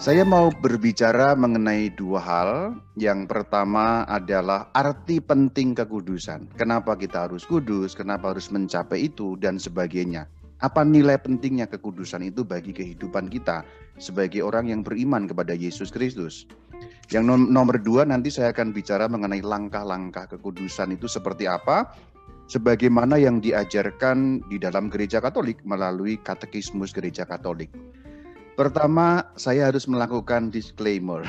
Saya mau berbicara mengenai dua hal. Yang pertama adalah arti penting kekudusan. Kenapa kita harus kudus, kenapa harus mencapai itu, dan sebagainya. Apa nilai pentingnya kekudusan itu bagi kehidupan kita sebagai orang yang beriman kepada Yesus Kristus? Yang nomor dua nanti saya akan bicara mengenai langkah-langkah kekudusan itu seperti apa, sebagaimana yang diajarkan di dalam gereja Katolik melalui katekismus gereja Katolik. Pertama, saya harus melakukan disclaimer.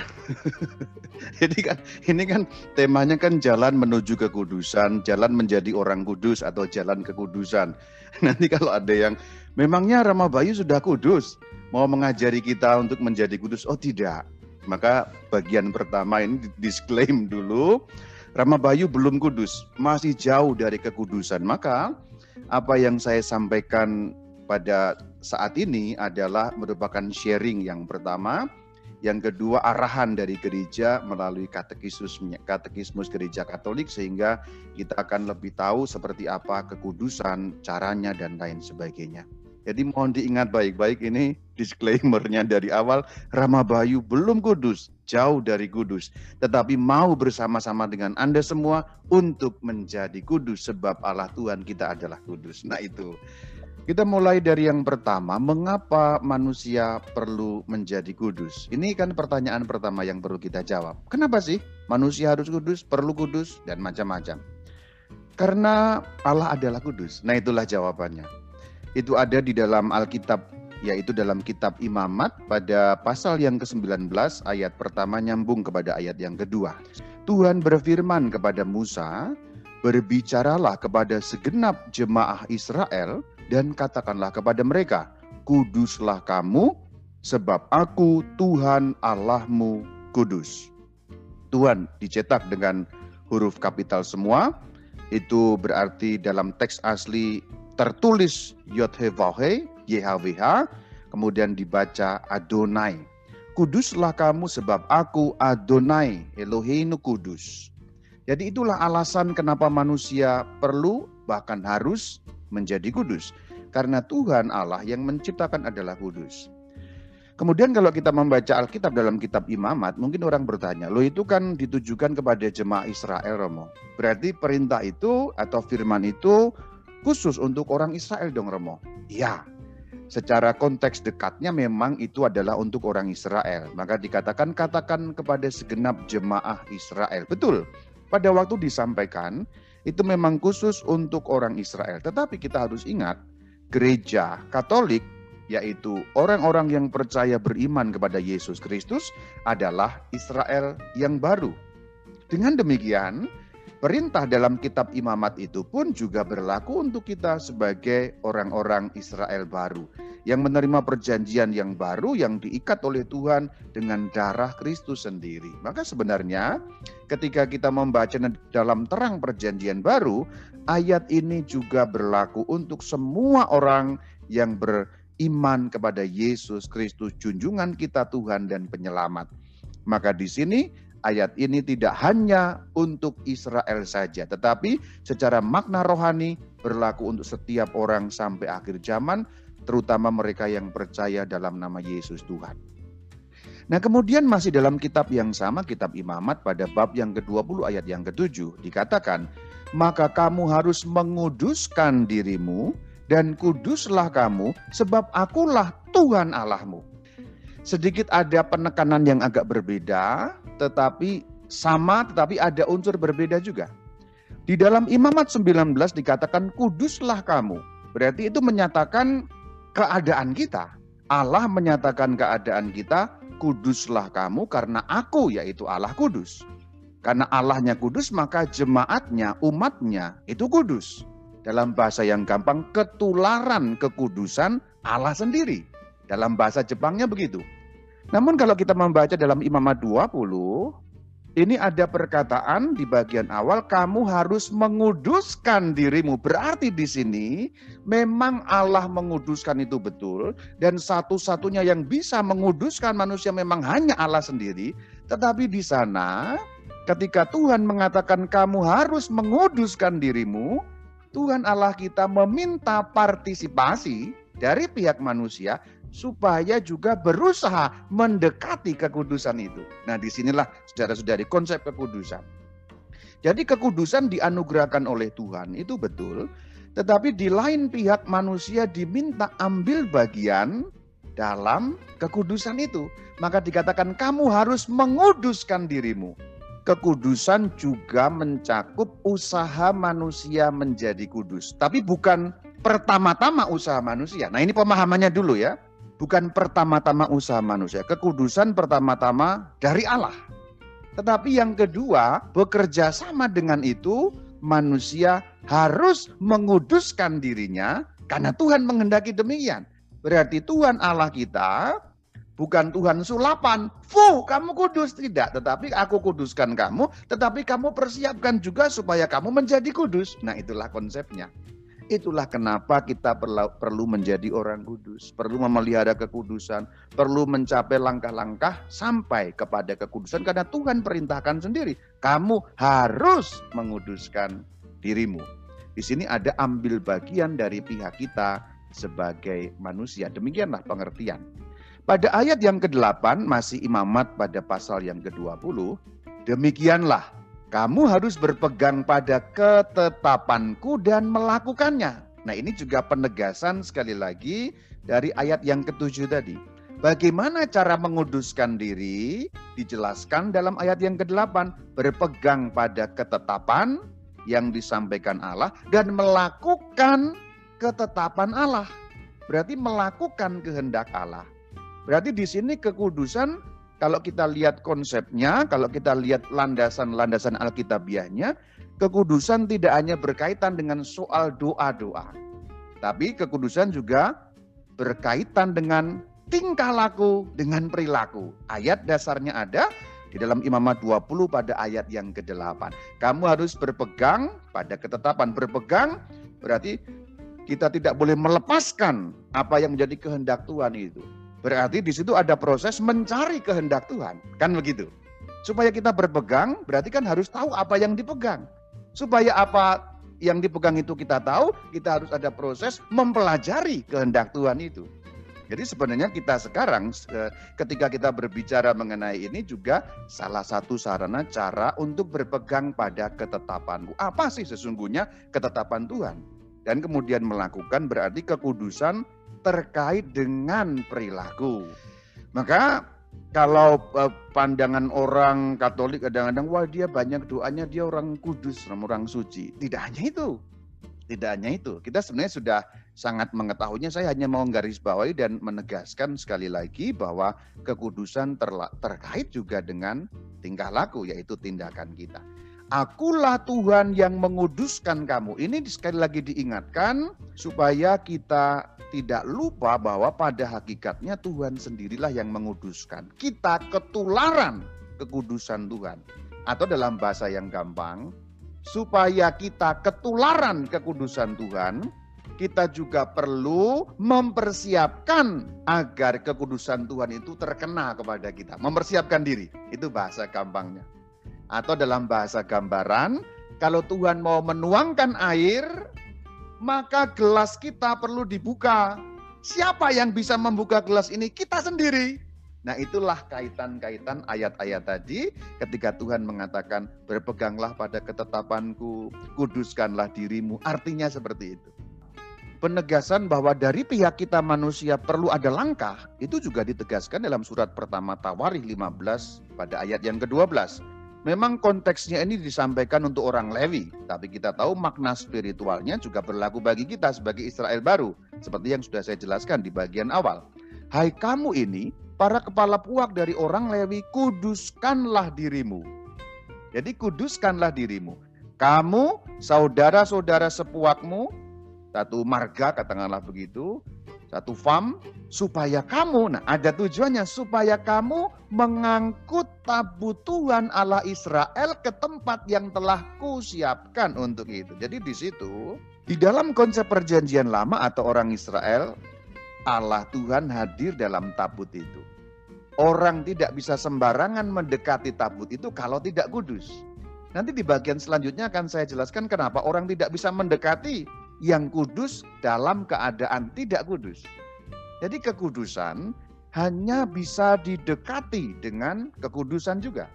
Jadi kan ini kan temanya kan jalan menuju kekudusan, jalan menjadi orang kudus atau jalan kekudusan. Nanti kalau ada yang memangnya Rama Bayu sudah kudus, mau mengajari kita untuk menjadi kudus. Oh tidak. Maka bagian pertama ini disclaim dulu. Rama Bayu belum kudus, masih jauh dari kekudusan. Maka apa yang saya sampaikan pada saat ini adalah merupakan sharing yang pertama, yang kedua arahan dari gereja melalui katekismus katekismus gereja Katolik sehingga kita akan lebih tahu seperti apa kekudusan, caranya dan lain sebagainya. Jadi mohon diingat baik-baik ini disclaimernya dari awal Rama Bayu belum kudus, jauh dari kudus, tetapi mau bersama-sama dengan Anda semua untuk menjadi kudus sebab Allah Tuhan kita adalah kudus. Nah itu kita mulai dari yang pertama, mengapa manusia perlu menjadi kudus? Ini kan pertanyaan pertama yang perlu kita jawab. Kenapa sih manusia harus kudus, perlu kudus, dan macam-macam? Karena Allah adalah kudus. Nah itulah jawabannya. Itu ada di dalam Alkitab, yaitu dalam kitab Imamat pada pasal yang ke-19 ayat pertama nyambung kepada ayat yang kedua. Tuhan berfirman kepada Musa, berbicaralah kepada segenap jemaah Israel dan katakanlah kepada mereka, Kuduslah kamu, sebab aku Tuhan Allahmu kudus. Tuhan dicetak dengan huruf kapital semua, itu berarti dalam teks asli tertulis YHWH, kemudian dibaca Adonai. Kuduslah kamu sebab aku Adonai, Eloheinu kudus. Jadi itulah alasan kenapa manusia perlu bahkan harus menjadi kudus. Karena Tuhan Allah yang menciptakan adalah kudus. Kemudian kalau kita membaca Alkitab dalam kitab Imamat, mungkin orang bertanya, loh itu kan ditujukan kepada jemaah Israel Romo. Berarti perintah itu atau firman itu khusus untuk orang Israel dong Romo. Ya, secara konteks dekatnya memang itu adalah untuk orang Israel. Maka dikatakan katakan kepada segenap jemaah Israel. Betul, pada waktu disampaikan itu memang khusus untuk orang Israel. Tetapi kita harus ingat, gereja Katolik yaitu orang-orang yang percaya beriman kepada Yesus Kristus adalah Israel yang baru. Dengan demikian, perintah dalam kitab imamat itu pun juga berlaku untuk kita sebagai orang-orang Israel baru yang menerima perjanjian yang baru yang diikat oleh Tuhan dengan darah Kristus sendiri. Maka sebenarnya ketika kita membaca dalam terang perjanjian baru, ayat ini juga berlaku untuk semua orang yang beriman kepada Yesus Kristus junjungan kita Tuhan dan penyelamat. Maka di sini ayat ini tidak hanya untuk Israel saja, tetapi secara makna rohani berlaku untuk setiap orang sampai akhir zaman terutama mereka yang percaya dalam nama Yesus Tuhan. Nah kemudian masih dalam kitab yang sama, kitab imamat pada bab yang ke-20 ayat yang ke-7 dikatakan, maka kamu harus menguduskan dirimu dan kuduslah kamu sebab akulah Tuhan Allahmu. Sedikit ada penekanan yang agak berbeda, tetapi sama tetapi ada unsur berbeda juga. Di dalam imamat 19 dikatakan kuduslah kamu. Berarti itu menyatakan keadaan kita. Allah menyatakan keadaan kita, kuduslah kamu karena aku yaitu Allah kudus. Karena Allahnya kudus maka jemaatnya, umatnya itu kudus. Dalam bahasa yang gampang, ketularan kekudusan Allah sendiri. Dalam bahasa Jepangnya begitu. Namun kalau kita membaca dalam Imamat 20, ini ada perkataan di bagian awal kamu harus menguduskan dirimu. Berarti di sini memang Allah menguduskan itu betul dan satu-satunya yang bisa menguduskan manusia memang hanya Allah sendiri. Tetapi di sana ketika Tuhan mengatakan kamu harus menguduskan dirimu, Tuhan Allah kita meminta partisipasi dari pihak manusia supaya juga berusaha mendekati kekudusan itu. Nah, di sinilah saudara-saudari konsep kekudusan. Jadi kekudusan dianugerahkan oleh Tuhan itu betul, tetapi di lain pihak manusia diminta ambil bagian dalam kekudusan itu. Maka dikatakan kamu harus menguduskan dirimu. Kekudusan juga mencakup usaha manusia menjadi kudus. Tapi bukan pertama-tama usaha manusia. Nah ini pemahamannya dulu ya. Bukan pertama-tama usaha manusia. Kekudusan pertama-tama dari Allah. Tetapi yang kedua, bekerja sama dengan itu, manusia harus menguduskan dirinya karena Tuhan menghendaki demikian. Berarti Tuhan Allah kita bukan Tuhan sulapan. Fu, kamu kudus tidak, tetapi aku kuduskan kamu, tetapi kamu persiapkan juga supaya kamu menjadi kudus. Nah, itulah konsepnya. Itulah kenapa kita perlu, menjadi orang kudus, perlu memelihara kekudusan, perlu mencapai langkah-langkah sampai kepada kekudusan karena Tuhan perintahkan sendiri, kamu harus menguduskan dirimu. Di sini ada ambil bagian dari pihak kita sebagai manusia. Demikianlah pengertian. Pada ayat yang ke-8 masih imamat pada pasal yang ke-20, demikianlah kamu harus berpegang pada ketetapanku dan melakukannya. Nah ini juga penegasan sekali lagi dari ayat yang ketujuh tadi. Bagaimana cara menguduskan diri dijelaskan dalam ayat yang ke-8. Berpegang pada ketetapan yang disampaikan Allah dan melakukan ketetapan Allah. Berarti melakukan kehendak Allah. Berarti di sini kekudusan kalau kita lihat konsepnya, kalau kita lihat landasan-landasan Alkitabiahnya, kekudusan tidak hanya berkaitan dengan soal doa-doa. Tapi kekudusan juga berkaitan dengan tingkah laku, dengan perilaku. Ayat dasarnya ada di dalam Imamat 20 pada ayat yang ke-8. Kamu harus berpegang pada ketetapan. Berpegang berarti kita tidak boleh melepaskan apa yang menjadi kehendak Tuhan itu. Berarti di situ ada proses mencari kehendak Tuhan. Kan begitu. Supaya kita berpegang, berarti kan harus tahu apa yang dipegang. Supaya apa yang dipegang itu kita tahu, kita harus ada proses mempelajari kehendak Tuhan itu. Jadi sebenarnya kita sekarang ketika kita berbicara mengenai ini juga salah satu sarana cara untuk berpegang pada ketetapanku. Apa sih sesungguhnya ketetapan Tuhan? Dan kemudian melakukan berarti kekudusan terkait dengan perilaku. Maka kalau uh, pandangan orang Katolik kadang-kadang wah dia banyak doanya dia orang kudus, orang suci. Tidak hanya itu. Tidak hanya itu. Kita sebenarnya sudah sangat mengetahuinya. Saya hanya mau garis bawahi dan menegaskan sekali lagi bahwa kekudusan terkait juga dengan tingkah laku yaitu tindakan kita. Akulah Tuhan yang menguduskan kamu. Ini sekali lagi diingatkan supaya kita tidak lupa bahwa pada hakikatnya Tuhan sendirilah yang menguduskan. Kita ketularan kekudusan Tuhan. Atau dalam bahasa yang gampang, supaya kita ketularan kekudusan Tuhan, kita juga perlu mempersiapkan agar kekudusan Tuhan itu terkena kepada kita. Mempersiapkan diri, itu bahasa gampangnya. Atau dalam bahasa gambaran, kalau Tuhan mau menuangkan air, maka gelas kita perlu dibuka. Siapa yang bisa membuka gelas ini? Kita sendiri. Nah itulah kaitan-kaitan ayat-ayat tadi ketika Tuhan mengatakan berpeganglah pada ketetapanku, kuduskanlah dirimu. Artinya seperti itu. Penegasan bahwa dari pihak kita manusia perlu ada langkah, itu juga ditegaskan dalam surat pertama Tawarih 15 pada ayat yang ke-12. Memang konteksnya ini disampaikan untuk orang Lewi, tapi kita tahu makna spiritualnya juga berlaku bagi kita sebagai Israel baru, seperti yang sudah saya jelaskan di bagian awal. Hai kamu ini, para kepala puak dari orang Lewi, kuduskanlah dirimu. Jadi kuduskanlah dirimu. Kamu, saudara-saudara sepuakmu, satu marga katakanlah begitu, satu fam supaya kamu, nah ada tujuannya supaya kamu mengangkut tabut Tuhan Allah Israel ke tempat yang telah kusiapkan untuk itu. Jadi di situ di dalam konsep perjanjian lama atau orang Israel Allah Tuhan hadir dalam tabut itu. Orang tidak bisa sembarangan mendekati tabut itu kalau tidak kudus. Nanti di bagian selanjutnya akan saya jelaskan kenapa orang tidak bisa mendekati yang kudus dalam keadaan tidak kudus. Jadi kekudusan hanya bisa didekati dengan kekudusan juga.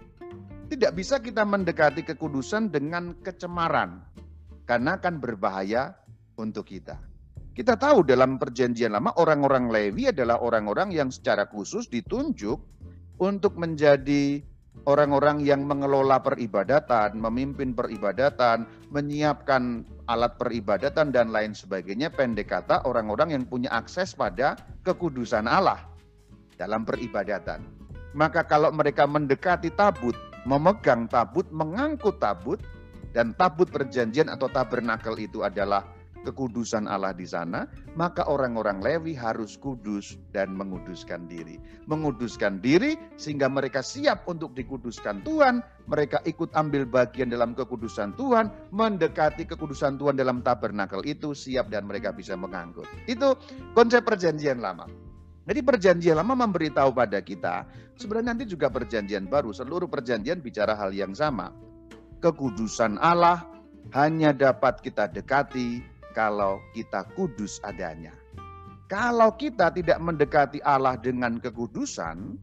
Tidak bisa kita mendekati kekudusan dengan kecemaran, karena akan berbahaya untuk kita. Kita tahu dalam perjanjian lama orang-orang Lewi adalah orang-orang yang secara khusus ditunjuk untuk menjadi orang-orang yang mengelola peribadatan, memimpin peribadatan, menyiapkan alat peribadatan dan lain sebagainya. Pendek kata orang-orang yang punya akses pada kekudusan Allah dalam peribadatan. Maka kalau mereka mendekati tabut, memegang tabut, mengangkut tabut, dan tabut perjanjian atau tabernakel itu adalah kekudusan Allah di sana, maka orang-orang Lewi harus kudus dan menguduskan diri. Menguduskan diri sehingga mereka siap untuk dikuduskan Tuhan, mereka ikut ambil bagian dalam kekudusan Tuhan, mendekati kekudusan Tuhan dalam tabernakel itu, siap dan mereka bisa mengangkut. Itu konsep perjanjian lama. Jadi perjanjian lama memberitahu pada kita, sebenarnya nanti juga perjanjian baru, seluruh perjanjian bicara hal yang sama. Kekudusan Allah hanya dapat kita dekati kalau kita kudus adanya. Kalau kita tidak mendekati Allah dengan kekudusan,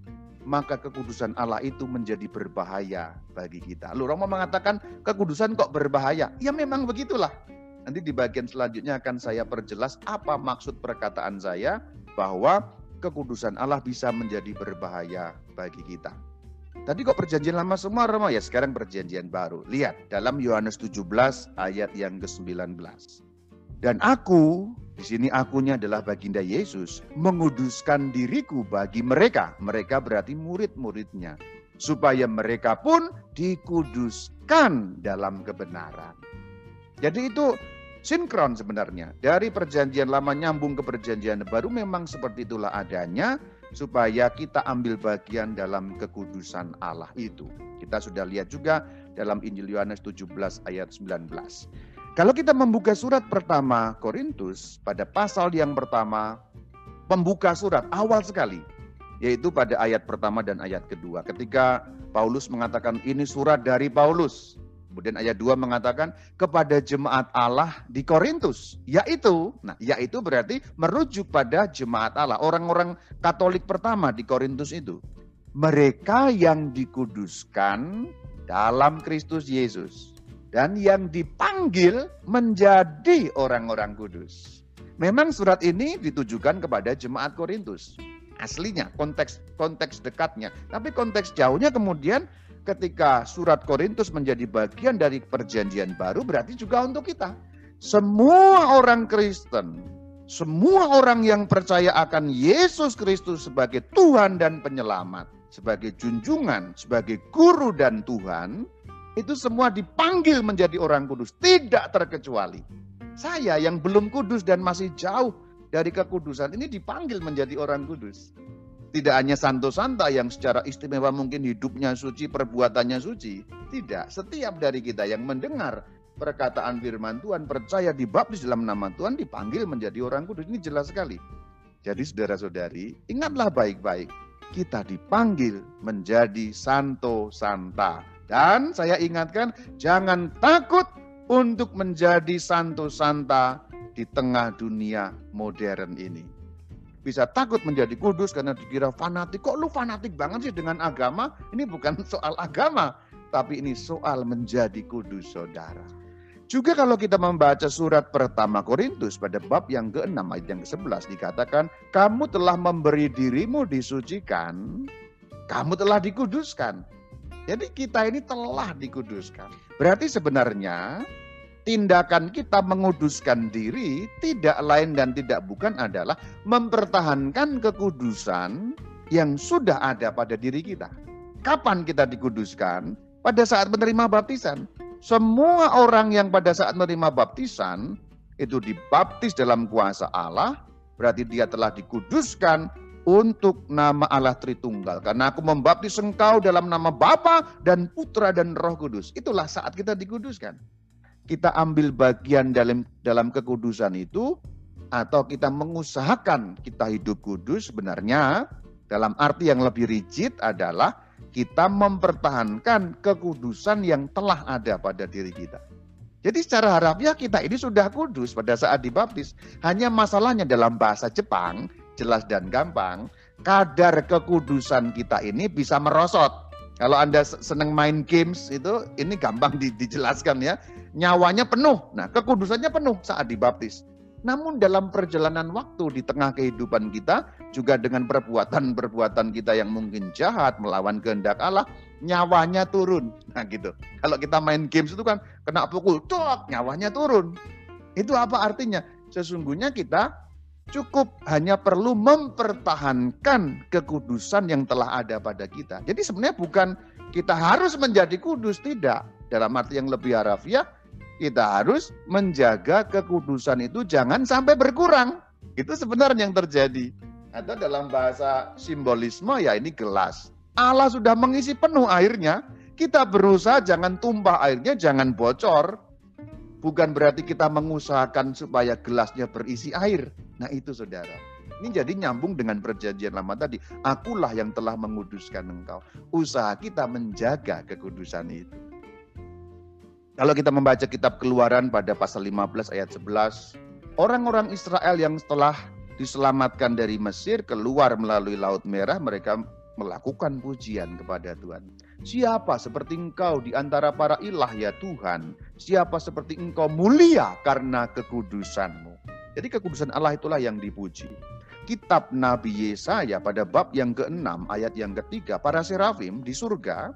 maka kekudusan Allah itu menjadi berbahaya bagi kita. Lu orang mau mengatakan kekudusan kok berbahaya? Ya memang begitulah. Nanti di bagian selanjutnya akan saya perjelas apa maksud perkataan saya bahwa kekudusan Allah bisa menjadi berbahaya bagi kita. Tadi kok perjanjian lama semua Romo ya sekarang perjanjian baru. Lihat dalam Yohanes 17 ayat yang ke-19. Dan aku, di sini akunya adalah baginda Yesus, menguduskan diriku bagi mereka. Mereka berarti murid-muridnya. Supaya mereka pun dikuduskan dalam kebenaran. Jadi itu sinkron sebenarnya. Dari perjanjian lama nyambung ke perjanjian baru memang seperti itulah adanya supaya kita ambil bagian dalam kekudusan Allah itu. Kita sudah lihat juga dalam Injil Yohanes 17 ayat 19. Kalau kita membuka surat pertama Korintus pada pasal yang pertama, pembuka surat awal sekali, yaitu pada ayat pertama dan ayat kedua. Ketika Paulus mengatakan ini surat dari Paulus. Kemudian ayat 2 mengatakan kepada jemaat Allah di Korintus. Yaitu, nah yaitu berarti merujuk pada jemaat Allah. Orang-orang Katolik pertama di Korintus itu. Mereka yang dikuduskan dalam Kristus Yesus dan yang dipanggil menjadi orang-orang kudus. Memang surat ini ditujukan kepada jemaat Korintus. Aslinya, konteks konteks dekatnya. Tapi konteks jauhnya kemudian ketika surat Korintus menjadi bagian dari perjanjian baru berarti juga untuk kita. Semua orang Kristen, semua orang yang percaya akan Yesus Kristus sebagai Tuhan dan penyelamat, sebagai junjungan, sebagai guru dan Tuhan, itu semua dipanggil menjadi orang kudus, tidak terkecuali. Saya yang belum kudus dan masih jauh dari kekudusan ini dipanggil menjadi orang kudus. Tidak hanya santo santa yang secara istimewa mungkin hidupnya suci, perbuatannya suci. Tidak, setiap dari kita yang mendengar perkataan firman Tuhan, percaya dibaptis dalam nama Tuhan, dipanggil menjadi orang kudus. Ini jelas sekali. Jadi saudara-saudari, ingatlah baik-baik. Kita dipanggil menjadi santo santa dan saya ingatkan, jangan takut untuk menjadi santo santa di tengah dunia modern ini. Bisa takut menjadi kudus karena dikira fanatik. Kok lu fanatik banget sih dengan agama? Ini bukan soal agama, tapi ini soal menjadi kudus saudara. Juga kalau kita membaca surat pertama Korintus pada bab yang ke-6 ayat yang ke-11 dikatakan, kamu telah memberi dirimu disucikan, kamu telah dikuduskan. Jadi kita ini telah dikuduskan. Berarti sebenarnya tindakan kita menguduskan diri tidak lain dan tidak bukan adalah mempertahankan kekudusan yang sudah ada pada diri kita. Kapan kita dikuduskan? Pada saat menerima baptisan. Semua orang yang pada saat menerima baptisan itu dibaptis dalam kuasa Allah, berarti dia telah dikuduskan untuk nama Allah Tritunggal. Karena aku membaptis engkau dalam nama Bapa dan Putra dan Roh Kudus. Itulah saat kita dikuduskan. Kita ambil bagian dalam dalam kekudusan itu atau kita mengusahakan kita hidup kudus sebenarnya dalam arti yang lebih rigid adalah kita mempertahankan kekudusan yang telah ada pada diri kita. Jadi secara harafiah kita ini sudah kudus pada saat dibaptis. Hanya masalahnya dalam bahasa Jepang jelas dan gampang, kadar kekudusan kita ini bisa merosot. Kalau Anda senang main games itu, ini gampang di, dijelaskan ya. Nyawanya penuh, nah kekudusannya penuh saat dibaptis. Namun dalam perjalanan waktu di tengah kehidupan kita, juga dengan perbuatan-perbuatan kita yang mungkin jahat, melawan kehendak Allah, nyawanya turun. Nah gitu. Kalau kita main games itu kan kena pukul, cok, nyawanya turun. Itu apa artinya? Sesungguhnya kita cukup hanya perlu mempertahankan kekudusan yang telah ada pada kita. Jadi sebenarnya bukan kita harus menjadi kudus, tidak. Dalam arti yang lebih harafiah, kita harus menjaga kekudusan itu jangan sampai berkurang. Itu sebenarnya yang terjadi. Atau dalam bahasa simbolisme ya ini gelas. Allah sudah mengisi penuh airnya, kita berusaha jangan tumpah airnya, jangan bocor. Bukan berarti kita mengusahakan supaya gelasnya berisi air. Nah itu saudara. Ini jadi nyambung dengan perjanjian lama tadi. Akulah yang telah menguduskan engkau. Usaha kita menjaga kekudusan itu. Kalau kita membaca kitab keluaran pada pasal 15 ayat 11, orang-orang Israel yang setelah diselamatkan dari Mesir keluar melalui Laut Merah, mereka melakukan pujian kepada Tuhan. Siapa seperti engkau di antara para ilah ya Tuhan? Siapa seperti engkau mulia karena kekudusanmu? Jadi kekudusan Allah itulah yang dipuji. Kitab Nabi Yesaya pada bab yang ke-6 ayat yang ketiga, para serafim di surga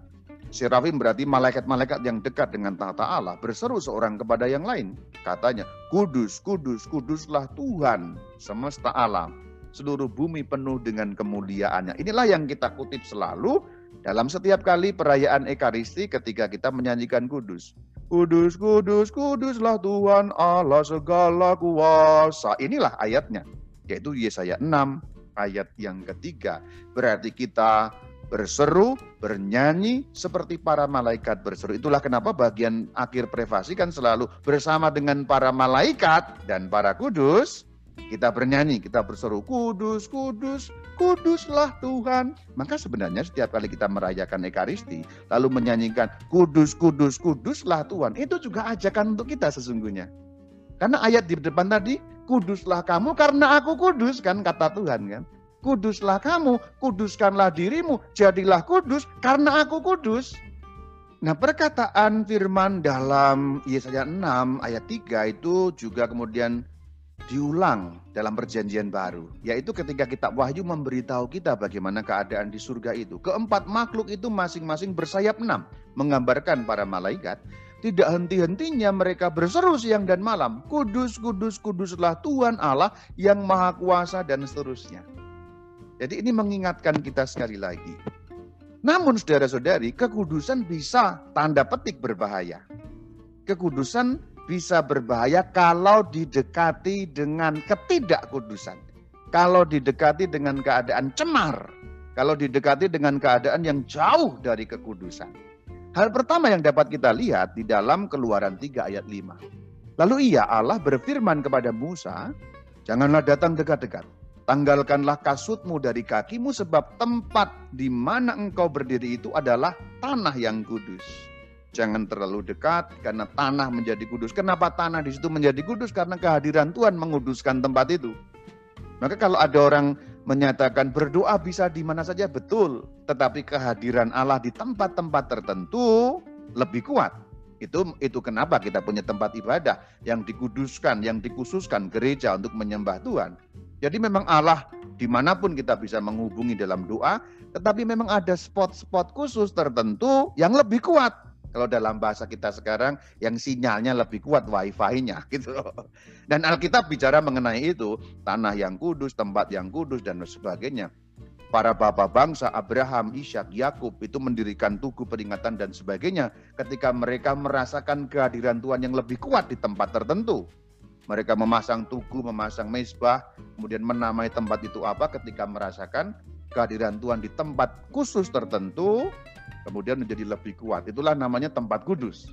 Serafim berarti malaikat-malaikat yang dekat dengan tahta Allah berseru seorang kepada yang lain. Katanya, kudus, kudus, kuduslah Tuhan semesta alam. Seluruh bumi penuh dengan kemuliaannya. Inilah yang kita kutip selalu dalam setiap kali perayaan Ekaristi ketika kita menyanyikan kudus. Kudus, kudus, kuduslah Tuhan Allah segala kuasa. Inilah ayatnya, yaitu Yesaya 6 ayat yang ketiga. Berarti kita berseru, bernyanyi seperti para malaikat berseru. Itulah kenapa bagian akhir privasi kan selalu bersama dengan para malaikat dan para kudus. Kita bernyanyi, kita berseru, kudus, kudus, kuduslah Tuhan. Maka sebenarnya setiap kali kita merayakan Ekaristi, lalu menyanyikan, kudus, kudus, kuduslah Tuhan. Itu juga ajakan untuk kita sesungguhnya. Karena ayat di depan tadi, kuduslah kamu karena aku kudus, kan kata Tuhan kan. Kuduslah kamu, kuduskanlah dirimu, jadilah kudus karena aku kudus. Nah perkataan firman dalam Yesaya 6 ayat 3 itu juga kemudian diulang dalam perjanjian baru. Yaitu ketika kitab Wahyu memberitahu kita bagaimana keadaan di surga itu. Keempat makhluk itu masing-masing bersayap enam. Menggambarkan para malaikat. Tidak henti-hentinya mereka berseru siang dan malam. Kudus, kudus, kuduslah Tuhan Allah yang maha kuasa dan seterusnya. Jadi ini mengingatkan kita sekali lagi. Namun saudara-saudari, kekudusan bisa tanda petik berbahaya. Kekudusan bisa berbahaya kalau didekati dengan ketidakkudusan. Kalau didekati dengan keadaan cemar. Kalau didekati dengan keadaan yang jauh dari kekudusan. Hal pertama yang dapat kita lihat di dalam keluaran 3 ayat 5. Lalu ia Allah berfirman kepada Musa, janganlah datang dekat-dekat Tanggalkanlah kasutmu dari kakimu sebab tempat di mana engkau berdiri itu adalah tanah yang kudus. Jangan terlalu dekat karena tanah menjadi kudus. Kenapa tanah di situ menjadi kudus? Karena kehadiran Tuhan menguduskan tempat itu. Maka kalau ada orang menyatakan berdoa bisa di mana saja betul, tetapi kehadiran Allah di tempat-tempat tertentu lebih kuat. Itu itu kenapa kita punya tempat ibadah yang dikuduskan, yang dikhususkan gereja untuk menyembah Tuhan. Jadi memang Allah di mana pun kita bisa menghubungi dalam doa, tetapi memang ada spot-spot khusus tertentu yang lebih kuat. Kalau dalam bahasa kita sekarang yang sinyalnya lebih kuat wifi-nya gitu. Dan Alkitab bicara mengenai itu, tanah yang kudus, tempat yang kudus dan sebagainya. Para bapak bangsa Abraham, Ishak, Yakub itu mendirikan tugu peringatan dan sebagainya ketika mereka merasakan kehadiran Tuhan yang lebih kuat di tempat tertentu. Mereka memasang tugu, memasang mezbah, kemudian menamai tempat itu apa ketika merasakan kehadiran Tuhan di tempat khusus tertentu, kemudian menjadi lebih kuat. Itulah namanya tempat kudus.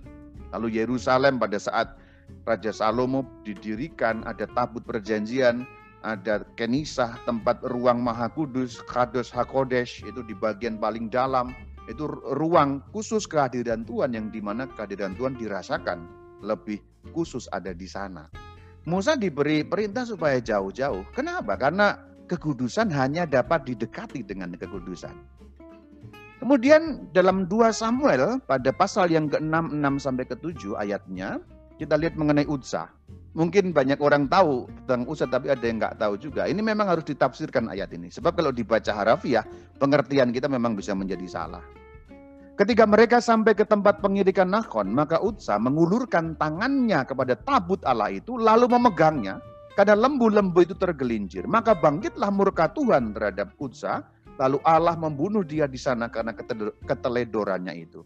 Lalu Yerusalem pada saat Raja Salomo didirikan, ada tabut perjanjian, ada kenisah, tempat ruang maha kudus, Kados Hakodesh, itu di bagian paling dalam. Itu ruang khusus kehadiran Tuhan yang di mana kehadiran Tuhan dirasakan lebih khusus ada di sana. Musa diberi perintah supaya jauh-jauh. Kenapa? Karena kekudusan hanya dapat didekati dengan kekudusan. Kemudian dalam 2 Samuel pada pasal yang ke-6, 6 sampai ke-7 ayatnya, kita lihat mengenai Utsa. Mungkin banyak orang tahu tentang Utsa tapi ada yang nggak tahu juga. Ini memang harus ditafsirkan ayat ini. Sebab kalau dibaca harafiah, pengertian kita memang bisa menjadi salah. Ketika mereka sampai ke tempat pengirikan Nakon, maka Utsa mengulurkan tangannya kepada tabut Allah itu, lalu memegangnya. Karena lembu-lembu itu tergelincir, maka bangkitlah murka Tuhan terhadap Utsa, Lalu Allah membunuh dia di sana karena keteledorannya itu.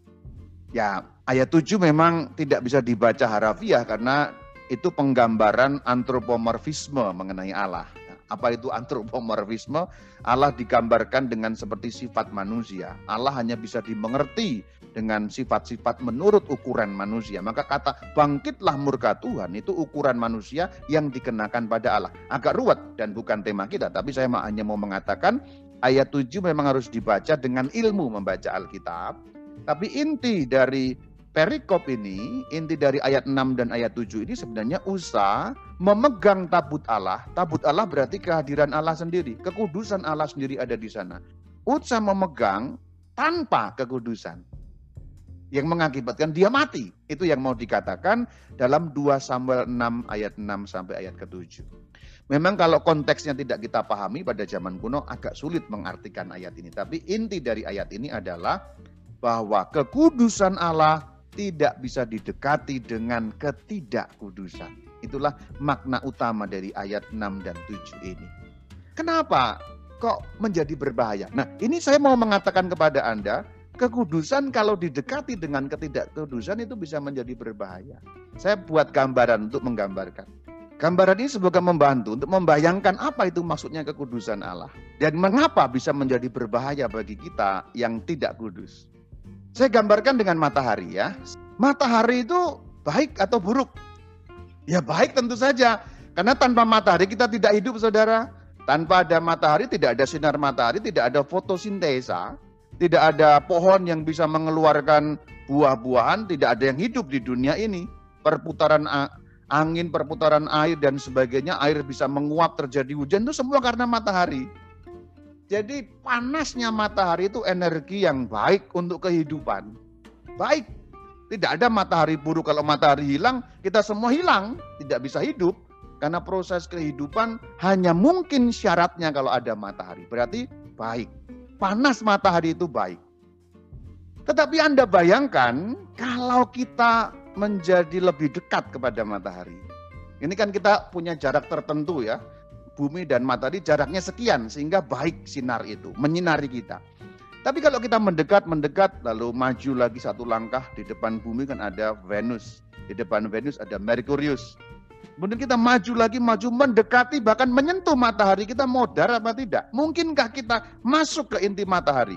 Ya, ayat 7 memang tidak bisa dibaca harafiah karena itu penggambaran antropomorfisme mengenai Allah. Apa itu antropomorfisme? Allah digambarkan dengan seperti sifat manusia. Allah hanya bisa dimengerti dengan sifat-sifat menurut ukuran manusia. Maka kata bangkitlah murka Tuhan itu ukuran manusia yang dikenakan pada Allah. Agak ruwet dan bukan tema kita, tapi saya hanya mau mengatakan ayat 7 memang harus dibaca dengan ilmu membaca Alkitab. Tapi inti dari perikop ini, inti dari ayat 6 dan ayat 7 ini sebenarnya usaha memegang tabut Allah. Tabut Allah berarti kehadiran Allah sendiri. Kekudusan Allah sendiri ada di sana. Usaha memegang tanpa kekudusan. Yang mengakibatkan dia mati. Itu yang mau dikatakan dalam 2 Samuel 6 ayat 6 sampai ayat ke-7. Memang kalau konteksnya tidak kita pahami pada zaman kuno agak sulit mengartikan ayat ini. Tapi inti dari ayat ini adalah bahwa kekudusan Allah tidak bisa didekati dengan ketidakkudusan. Itulah makna utama dari ayat 6 dan 7 ini. Kenapa kok menjadi berbahaya? Nah ini saya mau mengatakan kepada Anda, kekudusan kalau didekati dengan ketidakkudusan itu bisa menjadi berbahaya. Saya buat gambaran untuk menggambarkan. Gambaran ini semoga membantu untuk membayangkan apa itu maksudnya kekudusan Allah. Dan mengapa bisa menjadi berbahaya bagi kita yang tidak kudus. Saya gambarkan dengan matahari ya. Matahari itu baik atau buruk? Ya baik tentu saja. Karena tanpa matahari kita tidak hidup saudara. Tanpa ada matahari tidak ada sinar matahari, tidak ada fotosintesa. Tidak ada pohon yang bisa mengeluarkan buah-buahan, tidak ada yang hidup di dunia ini. Perputaran angin, perputaran air dan sebagainya, air bisa menguap terjadi hujan itu semua karena matahari. Jadi panasnya matahari itu energi yang baik untuk kehidupan. Baik. Tidak ada matahari buruk kalau matahari hilang, kita semua hilang, tidak bisa hidup. Karena proses kehidupan hanya mungkin syaratnya kalau ada matahari. Berarti baik. Panas matahari itu baik. Tetapi Anda bayangkan kalau kita menjadi lebih dekat kepada matahari. Ini kan kita punya jarak tertentu ya. Bumi dan matahari jaraknya sekian sehingga baik sinar itu, menyinari kita. Tapi kalau kita mendekat, mendekat lalu maju lagi satu langkah di depan bumi kan ada Venus. Di depan Venus ada Merkurius. Kemudian kita maju lagi, maju mendekati bahkan menyentuh matahari. Kita modar apa tidak? Mungkinkah kita masuk ke inti matahari?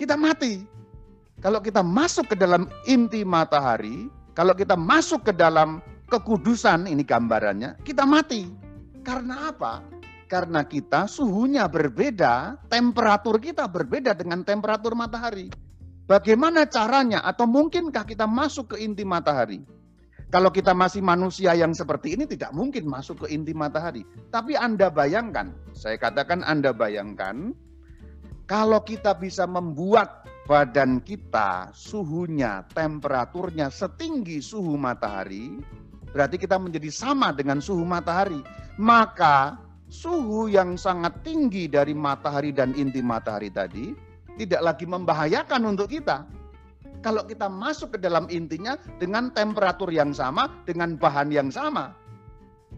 Kita mati. Kalau kita masuk ke dalam inti matahari, kalau kita masuk ke dalam kekudusan, ini gambarannya, kita mati. Karena apa? Karena kita suhunya berbeda, temperatur kita berbeda dengan temperatur matahari. Bagaimana caranya atau mungkinkah kita masuk ke inti matahari? Kalau kita masih manusia yang seperti ini tidak mungkin masuk ke inti matahari. Tapi Anda bayangkan, saya katakan Anda bayangkan, kalau kita bisa membuat badan kita suhunya, temperaturnya setinggi suhu matahari, berarti kita menjadi sama dengan suhu matahari. Maka suhu yang sangat tinggi dari matahari dan inti matahari tadi tidak lagi membahayakan untuk kita. Kalau kita masuk ke dalam intinya dengan temperatur yang sama, dengan bahan yang sama,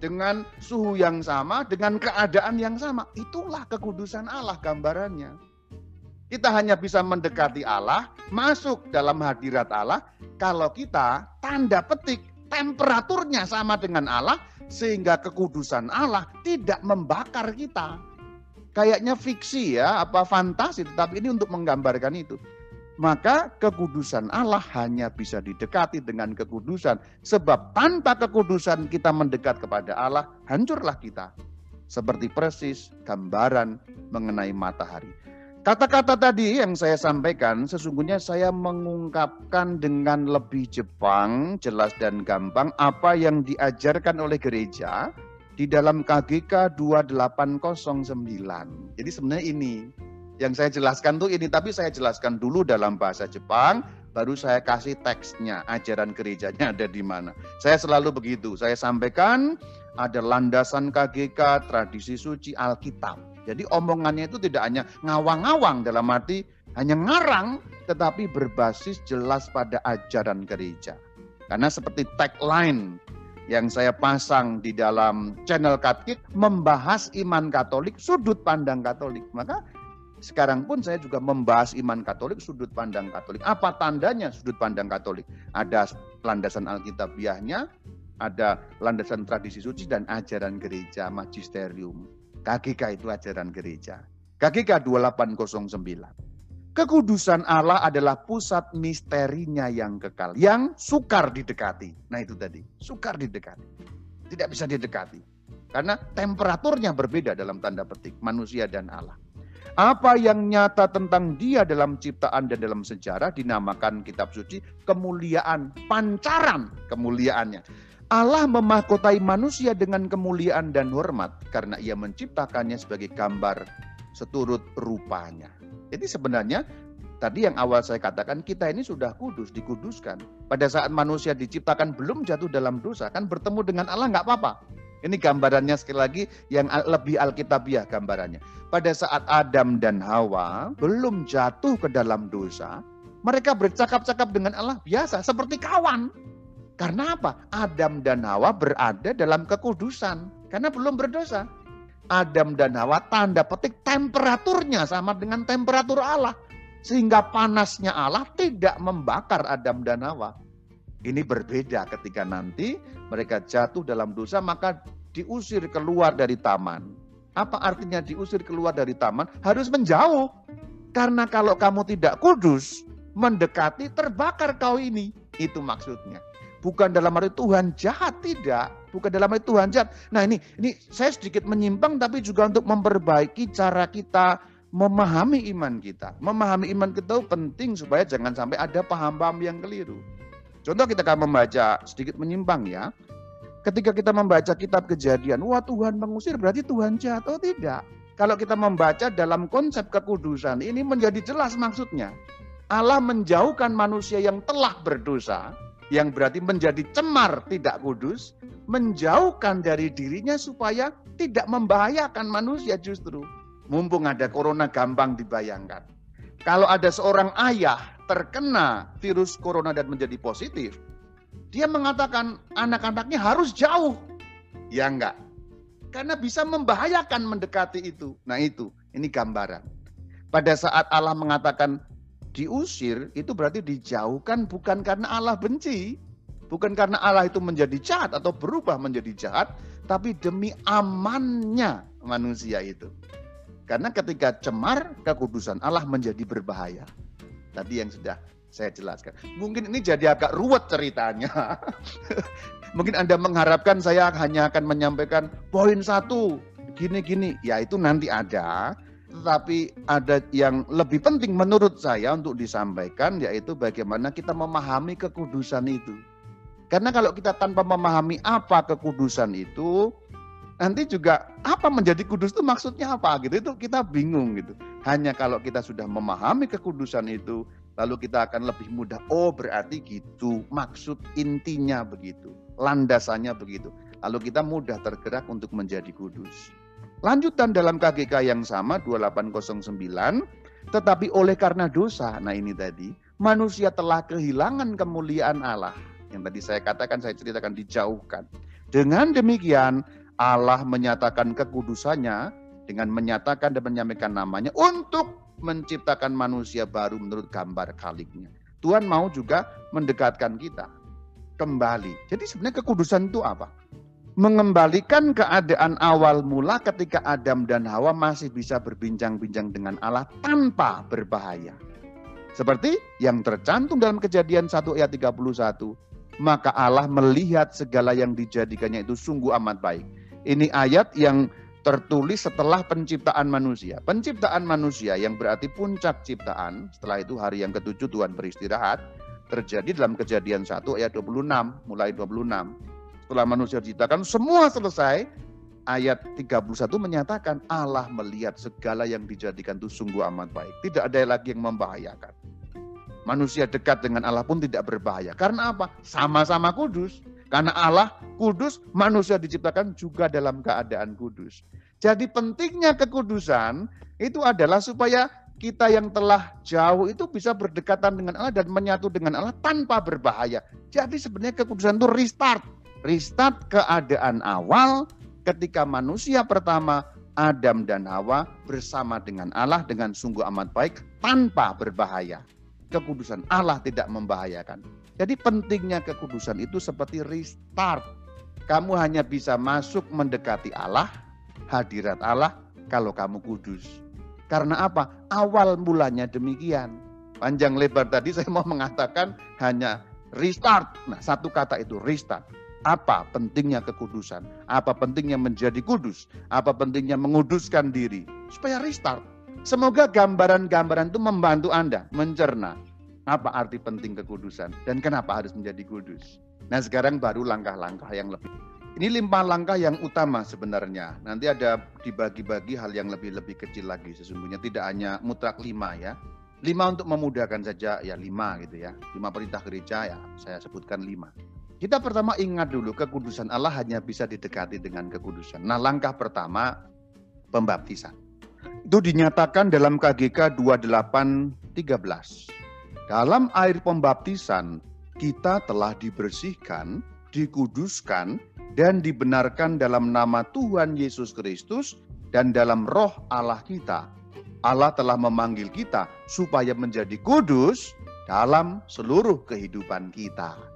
dengan suhu yang sama, dengan keadaan yang sama, itulah kekudusan Allah gambarannya. Kita hanya bisa mendekati Allah, masuk dalam hadirat Allah, kalau kita tanda petik temperaturnya sama dengan Allah, sehingga kekudusan Allah tidak membakar kita. Kayaknya fiksi ya, apa fantasi, tetapi ini untuk menggambarkan itu. Maka kekudusan Allah hanya bisa didekati dengan kekudusan. Sebab tanpa kekudusan kita mendekat kepada Allah, hancurlah kita. Seperti persis gambaran mengenai matahari. Kata-kata tadi yang saya sampaikan sesungguhnya saya mengungkapkan dengan lebih Jepang, jelas dan gampang apa yang diajarkan oleh gereja di dalam KGK 2809. Jadi sebenarnya ini yang saya jelaskan tuh ini, tapi saya jelaskan dulu dalam bahasa Jepang, baru saya kasih teksnya, ajaran gerejanya ada di mana. Saya selalu begitu, saya sampaikan ada landasan KGK, tradisi suci, Alkitab. Jadi omongannya itu tidak hanya ngawang-ngawang dalam arti hanya ngarang, tetapi berbasis jelas pada ajaran gereja. Karena seperti tagline yang saya pasang di dalam channel Katkik membahas iman Katolik, sudut pandang Katolik. Maka sekarang pun saya juga membahas iman Katolik, sudut pandang Katolik. Apa tandanya sudut pandang Katolik? Ada landasan Alkitabiahnya, ada landasan tradisi suci dan ajaran gereja magisterium. KGK itu ajaran gereja. KGK 2809. Kekudusan Allah adalah pusat misterinya yang kekal, yang sukar didekati. Nah itu tadi, sukar didekati. Tidak bisa didekati. Karena temperaturnya berbeda dalam tanda petik, manusia dan Allah. Apa yang nyata tentang dia dalam ciptaan dan dalam sejarah dinamakan kitab suci kemuliaan, pancaran kemuliaannya. Allah memahkotai manusia dengan kemuliaan dan hormat karena ia menciptakannya sebagai gambar seturut rupanya. Jadi sebenarnya tadi yang awal saya katakan kita ini sudah kudus, dikuduskan. Pada saat manusia diciptakan belum jatuh dalam dosa, kan bertemu dengan Allah nggak apa-apa. Ini gambarannya sekali lagi yang lebih alkitabiah gambarannya. Pada saat Adam dan Hawa belum jatuh ke dalam dosa, mereka bercakap-cakap dengan Allah biasa seperti kawan. Karena apa? Adam dan Hawa berada dalam kekudusan karena belum berdosa. Adam dan Hawa tanda petik temperaturnya sama dengan temperatur Allah. Sehingga panasnya Allah tidak membakar Adam dan Hawa. Ini berbeda ketika nanti mereka jatuh dalam dosa maka diusir keluar dari taman. Apa artinya diusir keluar dari taman? Harus menjauh. Karena kalau kamu tidak kudus, mendekati terbakar kau ini. Itu maksudnya. Bukan dalam arti Tuhan jahat, tidak. Bukan dalam arti Tuhan jahat. Nah ini, ini saya sedikit menyimpang tapi juga untuk memperbaiki cara kita memahami iman kita. Memahami iman kita itu penting supaya jangan sampai ada paham-paham yang keliru. Contoh kita akan membaca sedikit menyimpang ya. Ketika kita membaca kitab kejadian, wah Tuhan mengusir berarti Tuhan jahat. Oh tidak. Kalau kita membaca dalam konsep kekudusan, ini menjadi jelas maksudnya. Allah menjauhkan manusia yang telah berdosa yang berarti menjadi cemar tidak kudus, menjauhkan dari dirinya supaya tidak membahayakan manusia justru. Mumpung ada corona gampang dibayangkan. Kalau ada seorang ayah terkena virus corona dan menjadi positif, dia mengatakan anak-anaknya harus jauh. Ya enggak. Karena bisa membahayakan mendekati itu. Nah itu, ini gambaran. Pada saat Allah mengatakan diusir itu berarti dijauhkan bukan karena Allah benci, bukan karena Allah itu menjadi jahat atau berubah menjadi jahat, tapi demi amannya manusia itu. Karena ketika cemar, kekudusan Allah menjadi berbahaya. Tadi yang sudah saya jelaskan. Mungkin ini jadi agak ruwet ceritanya. Mungkin Anda mengharapkan saya hanya akan menyampaikan poin satu, gini-gini. Ya itu nanti ada tetapi ada yang lebih penting menurut saya untuk disampaikan yaitu bagaimana kita memahami kekudusan itu. Karena kalau kita tanpa memahami apa kekudusan itu, nanti juga apa menjadi kudus itu maksudnya apa gitu. Itu kita bingung gitu. Hanya kalau kita sudah memahami kekudusan itu, lalu kita akan lebih mudah. Oh berarti gitu, maksud intinya begitu, landasannya begitu. Lalu kita mudah tergerak untuk menjadi kudus. Lanjutan dalam KGK yang sama 2809, tetapi oleh karena dosa, nah ini tadi, manusia telah kehilangan kemuliaan Allah. Yang tadi saya katakan, saya ceritakan dijauhkan. Dengan demikian, Allah menyatakan kekudusannya dengan menyatakan dan menyampaikan namanya untuk menciptakan manusia baru menurut gambar kaliknya. Tuhan mau juga mendekatkan kita kembali. Jadi sebenarnya kekudusan itu apa? Mengembalikan keadaan awal mula ketika Adam dan Hawa masih bisa berbincang-bincang dengan Allah tanpa berbahaya. Seperti yang tercantum dalam kejadian 1 ayat 31. Maka Allah melihat segala yang dijadikannya itu sungguh amat baik. Ini ayat yang tertulis setelah penciptaan manusia. Penciptaan manusia yang berarti puncak ciptaan, setelah itu hari yang ketujuh Tuhan beristirahat, terjadi dalam kejadian 1 ayat 26, mulai 26 setelah manusia diciptakan, semua selesai. ayat 31 menyatakan Allah melihat segala yang dijadikan itu sungguh amat baik. Tidak ada lagi yang membahayakan. Manusia dekat dengan Allah pun tidak berbahaya. Karena apa? Sama-sama kudus. Karena Allah kudus, manusia diciptakan juga dalam keadaan kudus. Jadi pentingnya kekudusan itu adalah supaya kita yang telah jauh itu bisa berdekatan dengan Allah dan menyatu dengan Allah tanpa berbahaya. Jadi sebenarnya kekudusan itu restart. Restart keadaan awal ketika manusia pertama Adam dan Hawa bersama dengan Allah dengan sungguh amat baik tanpa berbahaya. Kekudusan Allah tidak membahayakan. Jadi pentingnya kekudusan itu seperti restart. Kamu hanya bisa masuk mendekati Allah, hadirat Allah kalau kamu kudus. Karena apa? Awal mulanya demikian. Panjang lebar tadi saya mau mengatakan hanya restart. Nah, satu kata itu restart. Apa pentingnya kekudusan? Apa pentingnya menjadi kudus? Apa pentingnya menguduskan diri? Supaya restart. Semoga gambaran-gambaran itu membantu Anda mencerna apa arti penting kekudusan dan kenapa harus menjadi kudus. Nah sekarang baru langkah-langkah yang lebih. Ini lima langkah yang utama sebenarnya. Nanti ada dibagi-bagi hal yang lebih-lebih kecil lagi sesungguhnya. Tidak hanya mutlak lima ya. Lima untuk memudahkan saja ya lima gitu ya. Lima perintah gereja ya saya sebutkan lima. Kita pertama ingat dulu kekudusan Allah hanya bisa didekati dengan kekudusan. Nah langkah pertama pembaptisan. Itu dinyatakan dalam KGK 2813. Dalam air pembaptisan, kita telah dibersihkan, dikuduskan, dan dibenarkan dalam nama Tuhan Yesus Kristus dan dalam roh Allah kita. Allah telah memanggil kita supaya menjadi kudus dalam seluruh kehidupan kita.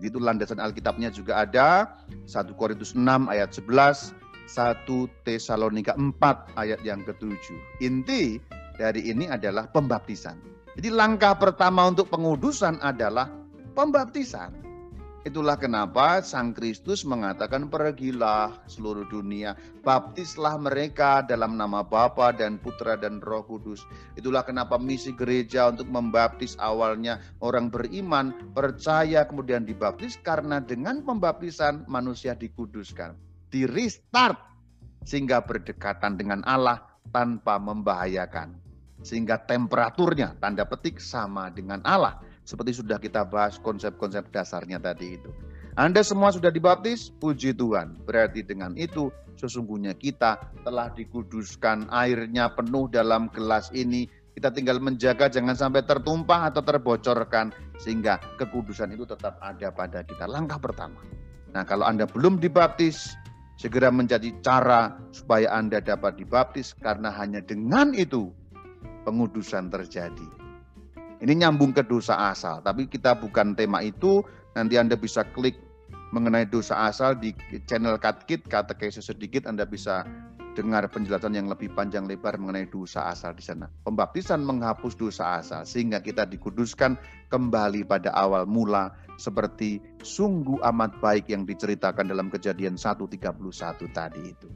Jadi itu landasan Alkitabnya juga ada 1 Korintus 6 ayat 11, 1 Tesalonika 4 ayat yang ketujuh. Inti dari ini adalah pembaptisan. Jadi langkah pertama untuk pengudusan adalah pembaptisan. Itulah kenapa Sang Kristus mengatakan pergilah seluruh dunia, baptislah mereka dalam nama Bapa dan Putra dan Roh Kudus. Itulah kenapa misi gereja untuk membaptis awalnya orang beriman, percaya kemudian dibaptis karena dengan pembaptisan manusia dikuduskan, di restart sehingga berdekatan dengan Allah tanpa membahayakan sehingga temperaturnya tanda petik sama dengan Allah seperti sudah kita bahas konsep-konsep dasarnya tadi itu. Anda semua sudah dibaptis, puji Tuhan. Berarti dengan itu sesungguhnya kita telah dikuduskan, airnya penuh dalam gelas ini. Kita tinggal menjaga jangan sampai tertumpah atau terbocorkan sehingga kekudusan itu tetap ada pada kita. Langkah pertama. Nah, kalau Anda belum dibaptis, segera menjadi cara supaya Anda dapat dibaptis karena hanya dengan itu pengudusan terjadi. Ini nyambung ke dosa asal, tapi kita bukan tema itu. Nanti Anda bisa klik mengenai dosa asal di channel Katkit, kata katekesis sedikit Anda bisa dengar penjelasan yang lebih panjang lebar mengenai dosa asal di sana. Pembaptisan menghapus dosa asal sehingga kita dikuduskan kembali pada awal mula seperti sungguh amat baik yang diceritakan dalam kejadian 1.31 tadi itu.